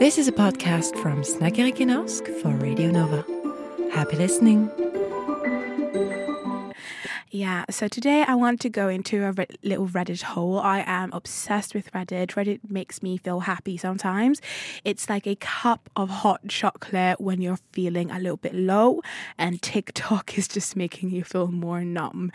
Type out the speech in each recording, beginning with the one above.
This is a podcast from Snackerik for Radio Nova. Happy listening. Yeah, so today I want to go into a re- little Reddit hole. I am obsessed with Reddit. Reddit makes me feel happy sometimes. It's like a cup of hot chocolate when you're feeling a little bit low, and TikTok is just making you feel more numb.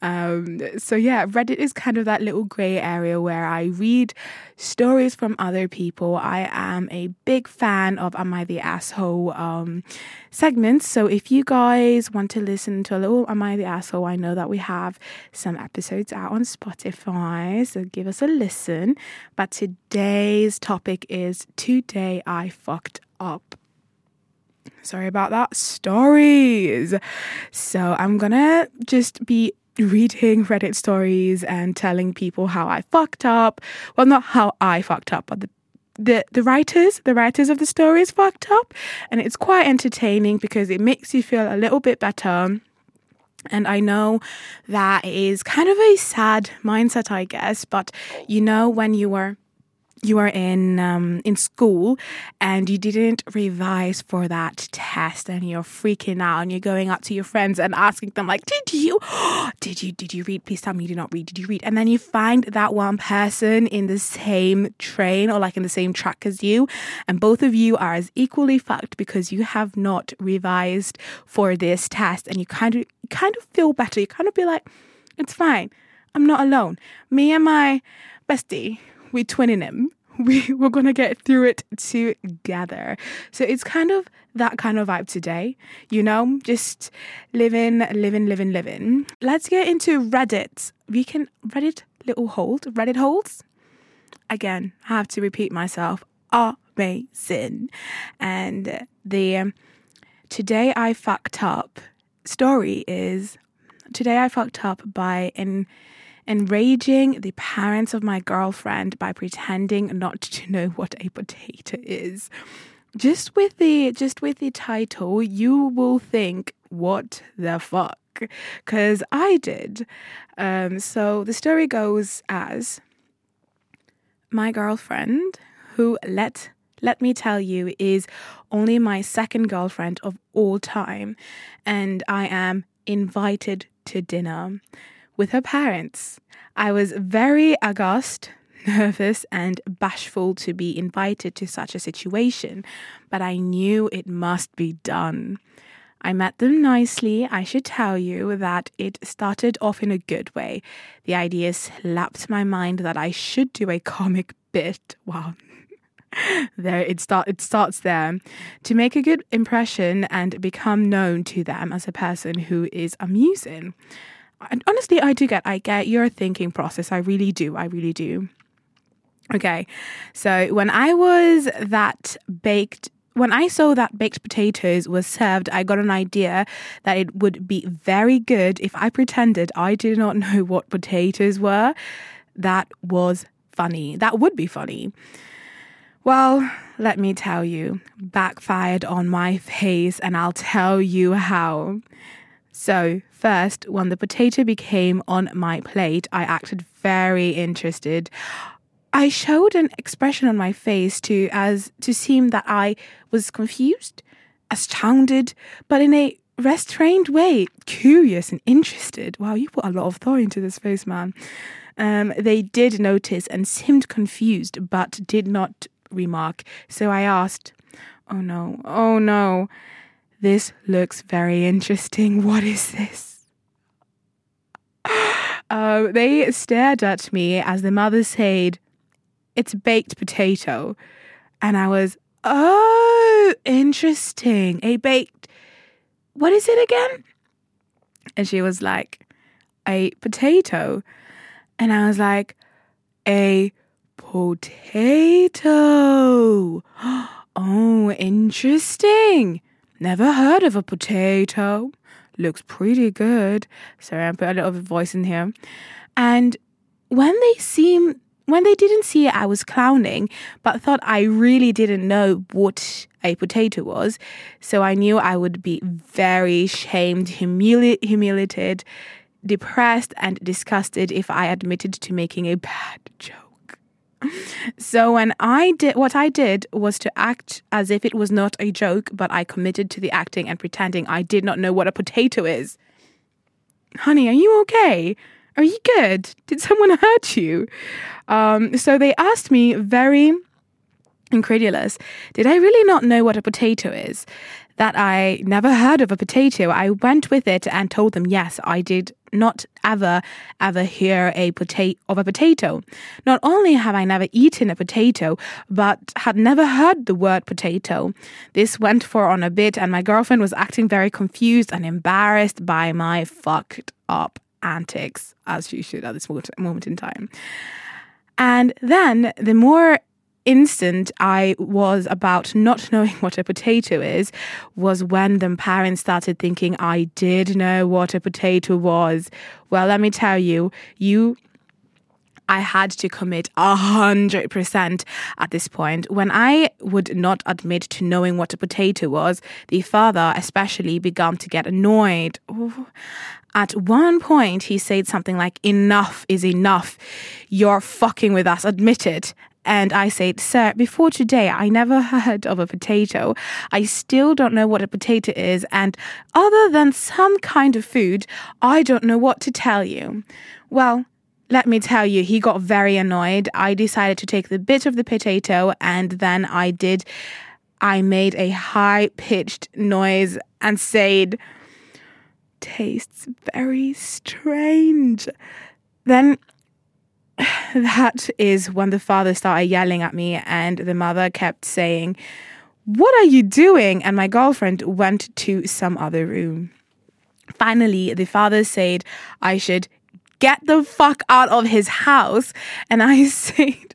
Um, so, yeah, Reddit is kind of that little grey area where I read stories from other people. I am a big fan of Am I the Asshole um, segments. So, if you guys want to listen to a little Am I the Asshole, I know that we have some episodes out on Spotify, so give us a listen. But today's topic is Today I Fucked Up. Sorry about that. Stories. So I'm gonna just be reading Reddit stories and telling people how I fucked up. Well, not how I fucked up, but the the the writers, the writers of the stories fucked up, and it's quite entertaining because it makes you feel a little bit better and I know that is kind of a sad mindset, I guess, but you know, when you were you are in um, in school and you didn't revise for that test and you're freaking out and you're going up to your friends and asking them like did you did you did you read? Please tell me you did not read. Did you read? And then you find that one person in the same train or like in the same track as you and both of you are as equally fucked because you have not revised for this test and you kind of you kind of feel better. You kind of be like it's fine. I'm not alone. Me and my bestie we're twinning him. We we're gonna get through it together. So it's kind of that kind of vibe today, you know, just living, living, living, living. Let's get into Reddit. We can Reddit little hold, Reddit holds. Again, I have to repeat myself. Amazing. And the um, today I fucked up story is today I fucked up by an enraging the parents of my girlfriend by pretending not to know what a potato is. Just with the just with the title, you will think, what the fuck? Because I did. Um, so the story goes as my girlfriend, who let let me tell you, is only my second girlfriend of all time, and I am invited to dinner with her parents. I was very aghast, nervous, and bashful to be invited to such a situation, but I knew it must be done. I met them nicely. I should tell you that it started off in a good way. The idea slapped my mind that I should do a comic bit. Wow. there it start it starts there to make a good impression and become known to them as a person who is amusing honestly, I do get, I get your thinking process. I really do. I really do. Okay. So when I was that baked when I saw that baked potatoes was served, I got an idea that it would be very good if I pretended I did not know what potatoes were. That was funny. That would be funny. Well, let me tell you, backfired on my face, and I'll tell you how. So, first, when the potato became on my plate, I acted very interested. I showed an expression on my face to as to seem that I was confused, astounded, but in a restrained way, curious and interested. Wow, you put a lot of thought into this face, man. Um, they did notice and seemed confused, but did not remark. So I asked, Oh no, oh no. This looks very interesting. What is this? Uh, they stared at me as the mother said, It's baked potato. And I was, Oh, interesting. A baked, what is it again? And she was like, A potato. And I was like, A potato. Oh, interesting. Never heard of a potato. Looks pretty good. Sorry, I put a little voice in here. And when they seem when they didn't see it, I was clowning, but thought I really didn't know what a potato was. So I knew I would be very shamed, humili- humiliated, depressed, and disgusted if I admitted to making a bad joke. So when I did what I did was to act as if it was not a joke, but I committed to the acting and pretending I did not know what a potato is. Honey, are you okay? Are you good? Did someone hurt you? Um, so they asked me very incredulous, did I really not know what a potato is? That I never heard of a potato. I went with it and told them, yes, I did not ever, ever hear a potato of a potato. Not only have I never eaten a potato, but had never heard the word potato. This went for on a bit, and my girlfriend was acting very confused and embarrassed by my fucked up antics, as she should at this moment in time. And then the more instant I was about not knowing what a potato is was when the parents started thinking I did know what a potato was. Well, let me tell you, you I had to commit a hundred percent at this point. When I would not admit to knowing what a potato was, the father especially began to get annoyed. Ooh. At one point, he said something like, Enough is enough. You're fucking with us. Admit it. And I said, Sir, before today, I never heard of a potato. I still don't know what a potato is. And other than some kind of food, I don't know what to tell you. Well, let me tell you, he got very annoyed. I decided to take the bit of the potato and then I did. I made a high pitched noise and said, Tastes very strange. Then that is when the father started yelling at me, and the mother kept saying, What are you doing? And my girlfriend went to some other room. Finally, the father said I should get the fuck out of his house. And I said,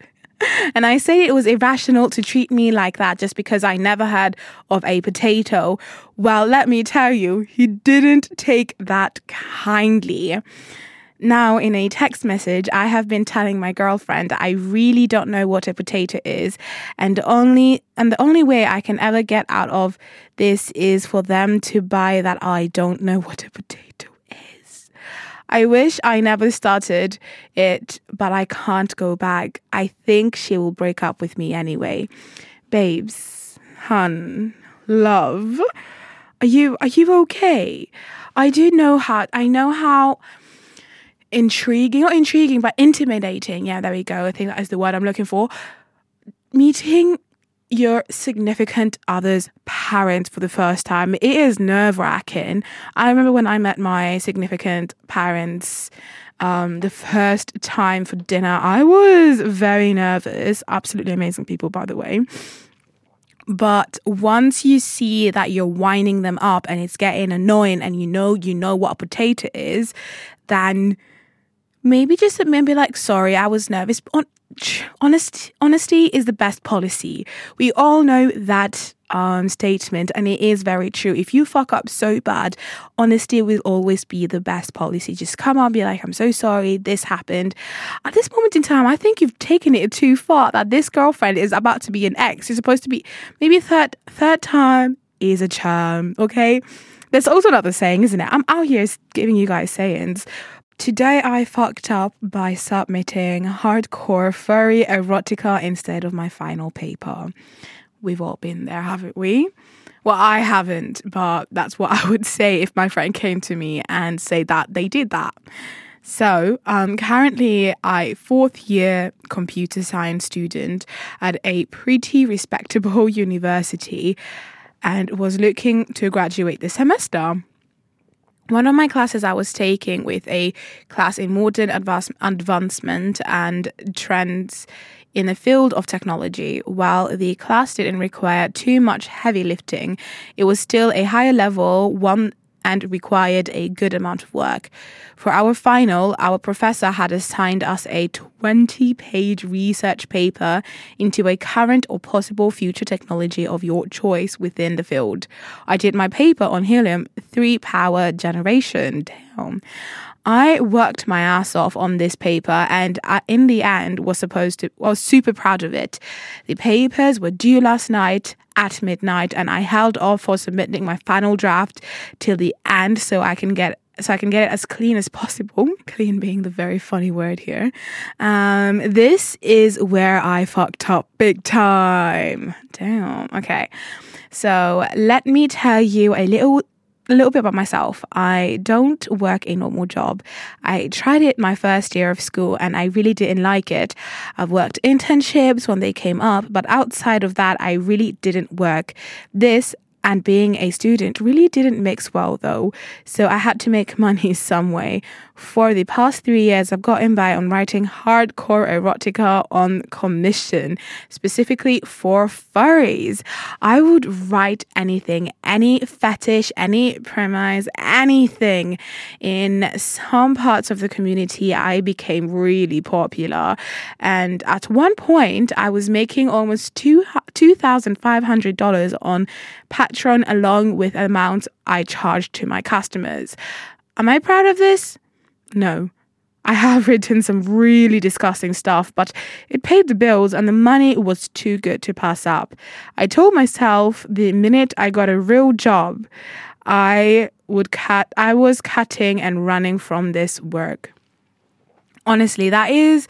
and I say it was irrational to treat me like that just because I never heard of a potato. Well, let me tell you, he didn't take that kindly. Now, in a text message, I have been telling my girlfriend I really don't know what a potato is, and only and the only way I can ever get out of this is for them to buy that I don't know what a potato is. I wish I never started it, but I can't go back. I think she will break up with me anyway. Babes, hun, love, are you are you okay? I do know how I know how intriguing, not intriguing, but intimidating. Yeah, there we go. I think that is the word I'm looking for. Meeting your significant other's parents for the first time, it is nerve wracking. I remember when I met my significant parents um, the first time for dinner, I was very nervous. Absolutely amazing people, by the way. But once you see that you're winding them up and it's getting annoying and you know you know what a potato is, then maybe just maybe like sorry i was nervous. Honest honesty is the best policy. We all know that um, statement and it is very true. If you fuck up so bad honesty will always be the best policy. Just come on be like i'm so sorry this happened. At this moment in time i think you've taken it too far that this girlfriend is about to be an ex. You're supposed to be maybe third third time is a charm okay? There's also another saying, isn't it? I'm out here giving you guys sayings. Today I fucked up by submitting hardcore furry erotica instead of my final paper. We've all been there, haven't we? Well, I haven't, but that's what I would say if my friend came to me and say that they did that. So, um, currently, I fourth year computer science student at a pretty respectable university, and was looking to graduate this semester one of my classes I was taking with a class in modern advance- advancement and trends in the field of technology, while the class didn't require too much heavy lifting, it was still a higher level one and required a good amount of work. For our final, our professor had assigned us a 20 page research paper into a current or possible future technology of your choice within the field. I did my paper on helium 3 power generation. Damn. I worked my ass off on this paper and I, in the end was supposed to I was super proud of it. The papers were due last night at midnight and I held off for submitting my final draft till the end so I can get so I can get it as clean as possible. Clean being the very funny word here. Um, this is where I fucked up big time. Damn. Okay. So let me tell you a little a little bit about myself. I don't work a normal job. I tried it my first year of school and I really didn't like it. I've worked internships when they came up, but outside of that, I really didn't work. This and being a student really didn't mix well though, so I had to make money some way. For the past three years, I've gotten by on writing hardcore erotica on commission, specifically for furries. I would write anything, any fetish, any premise, anything. In some parts of the community, I became really popular. And at one point, I was making almost $2,500 on Patreon along with amounts I charged to my customers. Am I proud of this? No. I have written some really disgusting stuff, but it paid the bills and the money was too good to pass up. I told myself the minute I got a real job, I would cut I was cutting and running from this work. Honestly, that is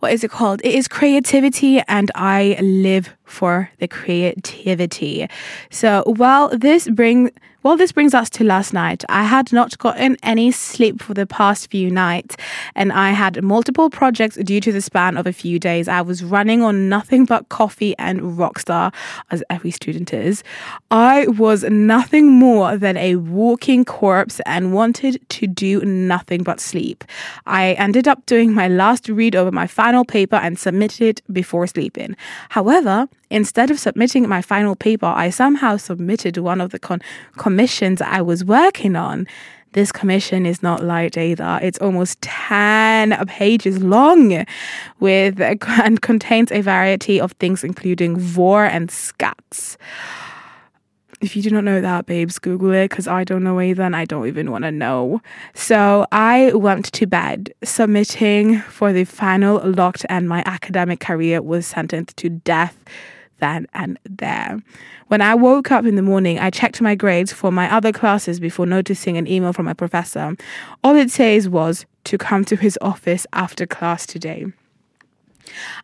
what is it called? It is creativity and I live for the creativity. So while this brings well, this brings us to last night. I had not gotten any sleep for the past few nights, and I had multiple projects due to the span of a few days. I was running on nothing but coffee and Rockstar, as every student is. I was nothing more than a walking corpse and wanted to do nothing but sleep. I ended up doing my last read over my final paper and submitted it before sleeping. However, Instead of submitting my final paper, I somehow submitted one of the con- commissions I was working on. This commission is not light either. It's almost 10 pages long with and contains a variety of things including vore and scats if you do not know that, babes, Google it because I don't know either and I don't even want to know. So I went to bed submitting for the final locked and my academic career was sentenced to death then and there. When I woke up in the morning, I checked my grades for my other classes before noticing an email from my professor. All it says was to come to his office after class today.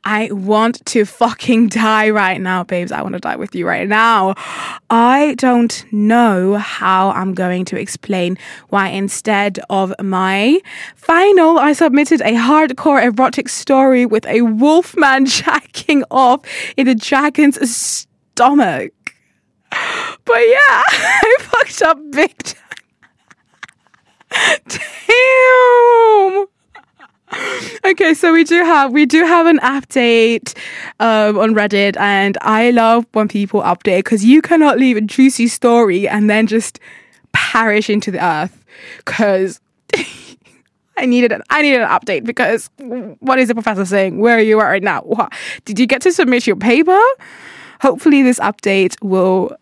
I want to fucking die right now, babes. I want to die with you right now. I don't know how I'm going to explain why instead of my final, I submitted a hardcore erotic story with a wolfman jacking off in the dragon's stomach. But yeah, I fucked up big time. Damn okay, so we do have we do have an update um, on Reddit, and I love when people update because you cannot leave a juicy story and then just perish into the earth. Because I needed an I needed an update because what is the professor saying? Where are you at right now? What? Did you get to submit your paper? Hopefully, this update will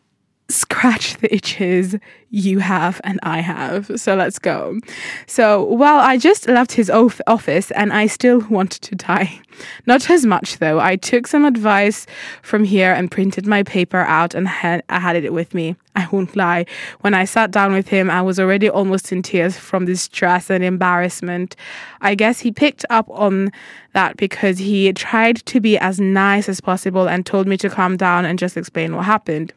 scratch the itches you have and I have. So let's go. So, well, I just left his office and I still wanted to die. Not as much though. I took some advice from here and printed my paper out and had, I had it with me. I won't lie. When I sat down with him, I was already almost in tears from the stress and embarrassment. I guess he picked up on that because he tried to be as nice as possible and told me to calm down and just explain what happened.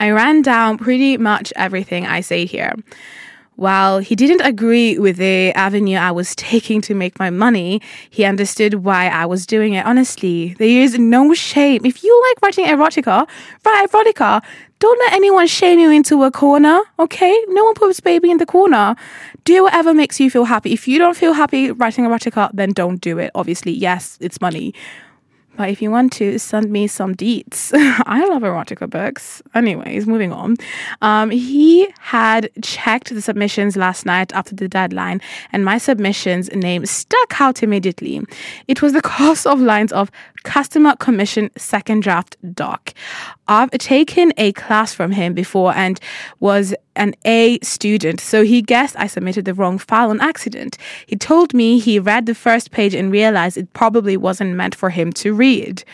I ran down pretty much everything I say here. While he didn't agree with the avenue I was taking to make my money, he understood why I was doing it. Honestly, there is no shame. If you like writing erotica, write erotica. Don't let anyone shame you into a corner, okay? No one puts baby in the corner. Do whatever makes you feel happy. If you don't feel happy writing erotica, then don't do it. Obviously, yes, it's money. But if you want to, send me some deets. I love erotica books. Anyways, moving on. Um, he had checked the submissions last night after the deadline, and my submissions name stuck out immediately. It was the course of lines of customer commission second draft doc. I've taken a class from him before and was an A student, so he guessed I submitted the wrong file on accident. He told me he read the first page and realized it probably wasn't meant for him to read.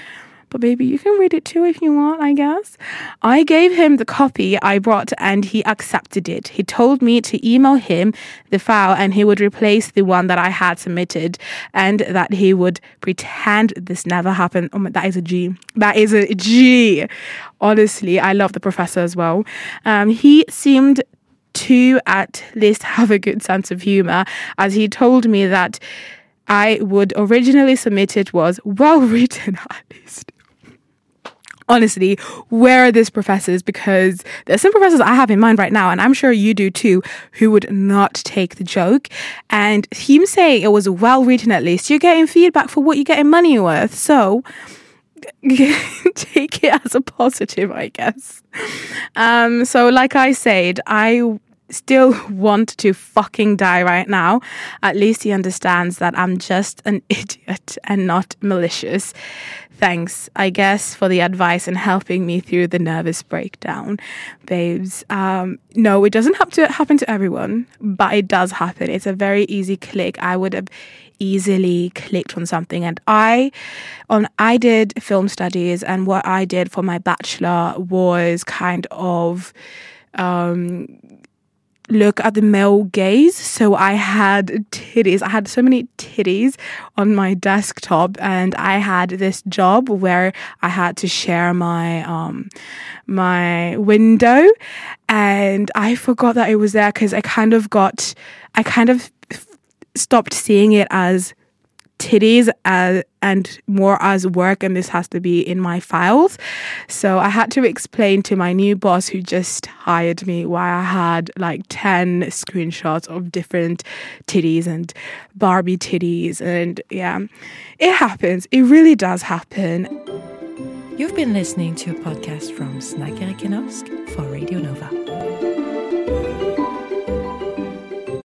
But baby, you can read it too if you want, I guess. I gave him the copy I brought and he accepted it. He told me to email him the file and he would replace the one that I had submitted and that he would pretend this never happened. Oh my, that is a G. That is a G. Honestly, I love the professor as well. Um, he seemed to at least have a good sense of humor as he told me that I would originally submit it was well written at least. Honestly, where are these professors? Because there's some professors I have in mind right now, and I'm sure you do too, who would not take the joke. And him saying it was well written at least, you're getting feedback for what you're getting money worth. So take it as a positive, I guess. Um, so, like I said, I still want to fucking die right now. At least he understands that I'm just an idiot and not malicious. Thanks, I guess, for the advice and helping me through the nervous breakdown, babes. Um, no, it doesn't have to happen to everyone, but it does happen. It's a very easy click. I would have easily clicked on something and i on i did film studies and what i did for my bachelor was kind of um look at the male gaze. So I had titties. I had so many titties on my desktop, and I had this job where I had to share my um my window, and I forgot that it was there because I kind of got I kind of stopped seeing it as titties as, and more as work, and this has to be in my files. So I had to explain to my new boss who just hired me why I had like 10 screenshots of different titties and Barbie titties. And yeah, it happens. It really does happen. You've been listening to a podcast from Snack Erik for Radio Nova.